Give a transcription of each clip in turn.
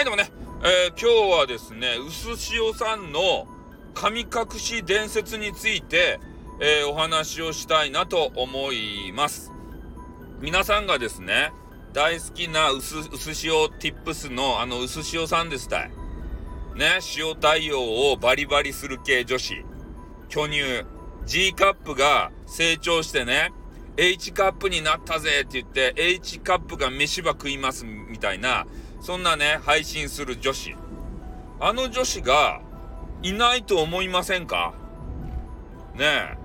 はい、でもね、えー、今日はですね、うすしおさんの神隠し伝説について、えー、お話をしたいなと思います。皆さんがですね、大好きなうす、うすしおティップスのあのうすしおさんですたい。ね、塩対応をバリバリする系女子。巨乳。G カップが成長してね、H カップになったぜって言って、H カップが飯ば食いますたいな、そんなね、配信する女子。あの女子がいないと思いませんか？ねえ。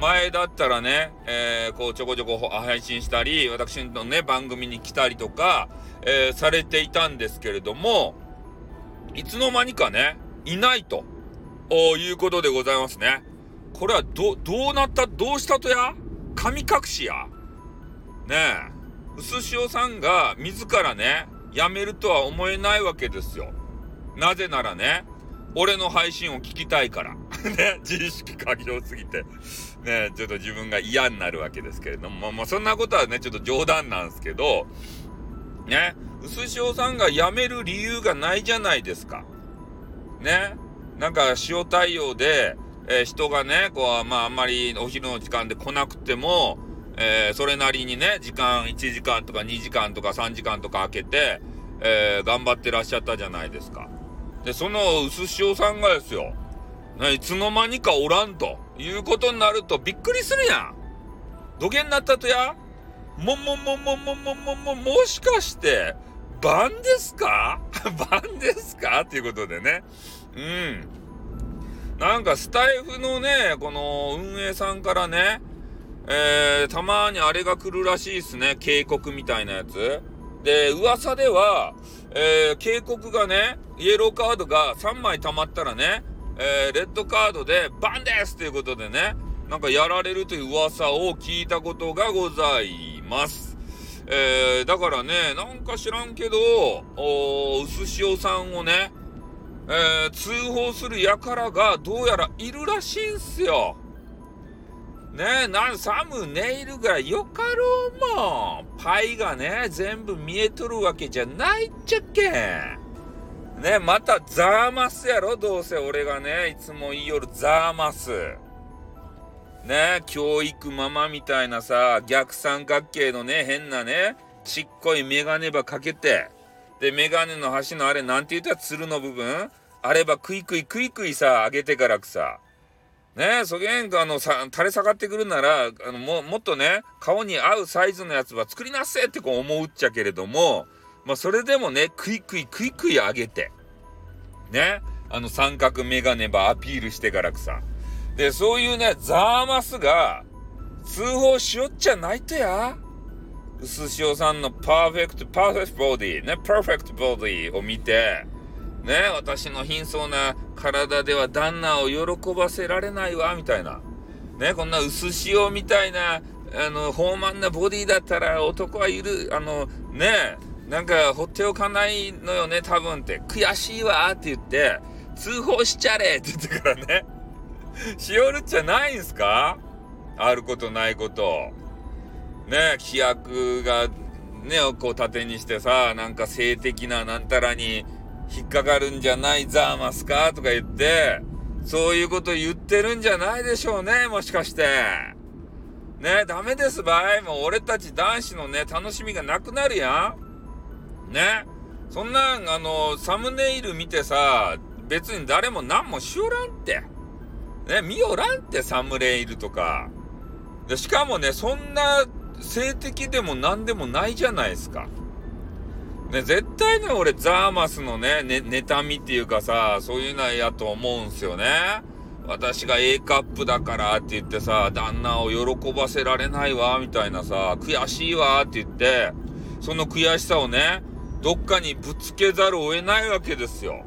前だったらね、えー、こうちょこちょこ配信したり、私のね、番組に来たりとか、えー、されていたんですけれども、いつの間にかね、いないと、いうことでございますね。これはど、どうなった、どうしたとや？神隠しや？ねえ。うすしおさんが自らね、辞めるとは思えないわけですよ。なぜならね、俺の配信を聞きたいから。ね、自意識過剰すぎて。ね、ちょっと自分が嫌になるわけですけれども、まあ、そんなことはね、ちょっと冗談なんですけど、ね、うすしおさんが辞める理由がないじゃないですか。ね、なんか塩対応で、えー、人がね、こう、まあ、あんまりお昼の時間で来なくても、えー、それなりにね、時間1時間とか2時間とか3時間とか空けて、えー、頑張ってらっしゃったじゃないですか。で、そのうすしおさんがですよ、ね、いつの間にかおらんということになるとびっくりするやん。土下になったとやもももももももも、もしかして、晩ですか？晩ですか？っていうことでね。うん。なんかスタイフのね、この運営さんからね、えー、たまにあれが来るらしいっすね。警告みたいなやつ。で、噂では、えー、警告がね、イエローカードが3枚溜まったらね、えー、レッドカードでバンですということでね、なんかやられるという噂を聞いたことがございます。えー、だからね、なんか知らんけど、おうすしおさんをね、えー、通報する輩がどうやらいるらしいんすよ。ねえ、なん、サムネイルがよかろうもん。パイがね、全部見えとるわけじゃないっちゃけん。ね、またザーマスやろどうせ俺がね、いつも言いよるザーマス。ね、教育ママみたいなさ、逆三角形のね、変なね、ちっこいメガネばかけて、で、メガネの端のあれ、なんて言った？ら鶴の部分あればクイクイクイクイさ、上げてからくさ。ねそげんか、あの、さ、垂れ下がってくるなら、あの、も、もっとね、顔に合うサイズのやつは作りなっせってこう思うっちゃけれども、まあ、それでもね、クイクイクイクイ上げて、ね、あの三角メガネばアピールしてからくさ。で、そういうね、ザーマスが、通報しよっちゃないとや。うすしおさんのパーフェクト、パーフェクトボディ、ね、パーフェクトボディを見て、ね、私の貧相な体では旦那を喜ばせられないわ、みたいな。ね、こんな薄塩みたいな、あの、豊満なボディだったら男はいる、あの、ね、なんか放っておかないのよね、多分って。悔しいわって言って、通報しちゃれって言ってからね。しおるっちゃないんすか？あることないこと。ね、規約が、ね、こう盾にしてさ、なんか性的ななんたらに引っかかるんじゃないザーマスか？とか言って、そういうこと言ってるんじゃないでしょうね、もしかして。ね、ダメですばい。もう俺たち男子のね、楽しみがなくなるやん。ね。そんな、あの、サムネイル見てさ、別に誰も何もしおらんって。ね、見よらんって、サムネイルとか。で、しかもね、そんな性的でも何でもないじゃないですか。ね、絶対ね、俺、ザーマスのね、ね、妬みっていうかさ、そういうのやと思うんすよね。私が A カップだからって言ってさ、旦那を喜ばせられないわ、みたいなさ、悔しいわって言って、その悔しさをね、どっかにぶつけざるを得ないわけですよ。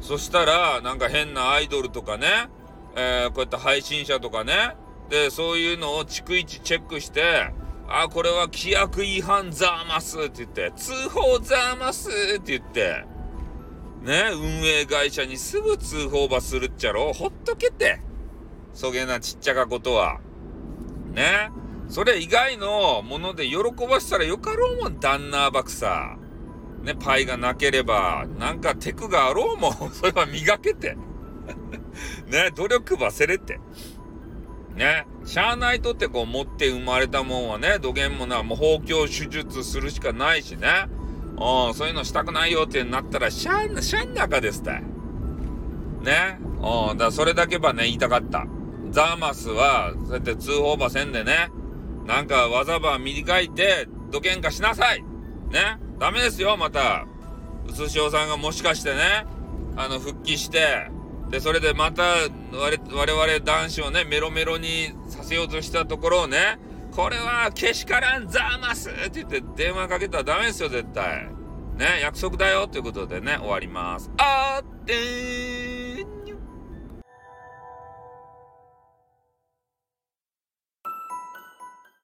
そしたら、なんか変なアイドルとかね、えー、こうやって配信者とかね、で、そういうのを逐一チェックして、あ、これは規約違反ザーマスって言って、通報ザーマスって言って、ね、運営会社にすぐ通報ばするっちゃろほっとけて。そげなちっちゃかことは。ね。それ以外のもので喜ばしたらよかろうもん、旦那ばくさ。ね、パイがなければ、なんかテクがあろうもん、それは磨けて。ね、努力ばせれて。ね、しゃあないとってこう持って生まれたもんはね、土下もな、もう包協手術するしかないしね。うん、そういうのしたくないよってなったら、しゃん、しゃん中ですたい。ね。うん、だそれだけばね、言いたかった。ザーマスは、そうやって通報ばせんでね、なんかわざば短いて、土下化しなさい。ね。ダメですよ、また。うつしおさんがもしかしてね、あの、復帰して、で、それでまた、我々男子をね、メロメロにせようとしたところをね、これはけしからんざーマスって言って電話かけたらダメですよ、絶対。ね、約束だよということでね、終わります。あーってー